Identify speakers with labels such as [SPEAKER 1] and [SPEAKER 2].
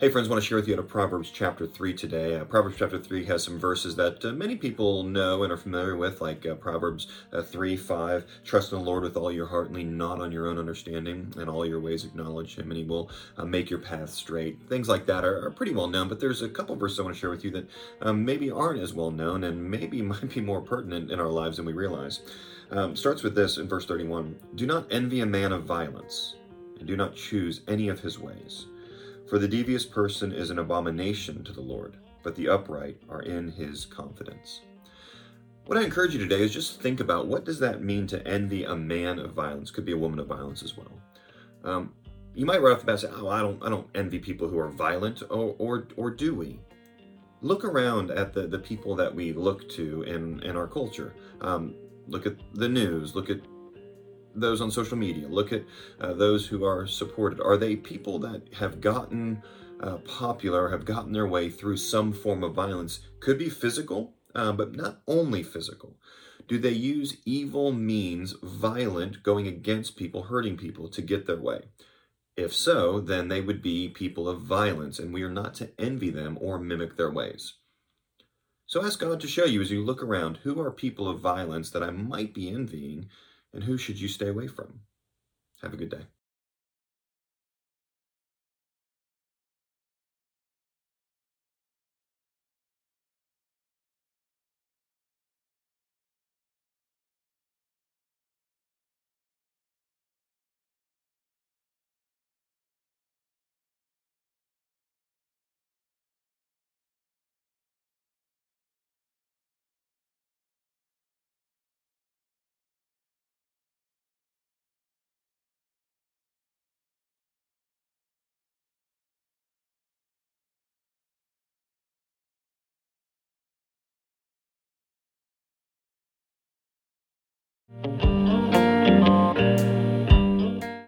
[SPEAKER 1] Hey friends, I want to share with you out of Proverbs chapter 3 today. Uh, Proverbs chapter 3 has some verses that uh, many people know and are familiar with, like uh, Proverbs uh, 3 5. Trust in the Lord with all your heart and lean not on your own understanding, and all your ways acknowledge Him, and He will uh, make your path straight. Things like that are, are, pretty well known, but there's a couple verses I want to share with you that um, maybe aren't as well known and maybe might be more pertinent in our lives than we realize. Um, starts with this in verse 31 Do not envy a man of violence, and do not choose any of his ways. For the devious person is an abomination to the Lord, but the upright are in his confidence. What I encourage you today is just think about what does that mean to envy a man of violence? Could be a woman of violence as well. Um, you might right off the bat say, "Oh, I don't, I don't envy people who are violent," or, or, or do we? Look around at the the people that we look to in in our culture. Um, look at the news. Look at those on social media, look at uh, those who are supported. Are they people that have gotten uh, popular, have gotten their way through some form of violence? Could be physical, uh, but not only physical. Do they use evil means, violent, going against people, hurting people to get their way? If so, then they would be people of violence, and we are not to envy them or mimic their ways. So ask God to show you as you look around who are people of violence that I might be envying and who should you stay away from? Have a good day.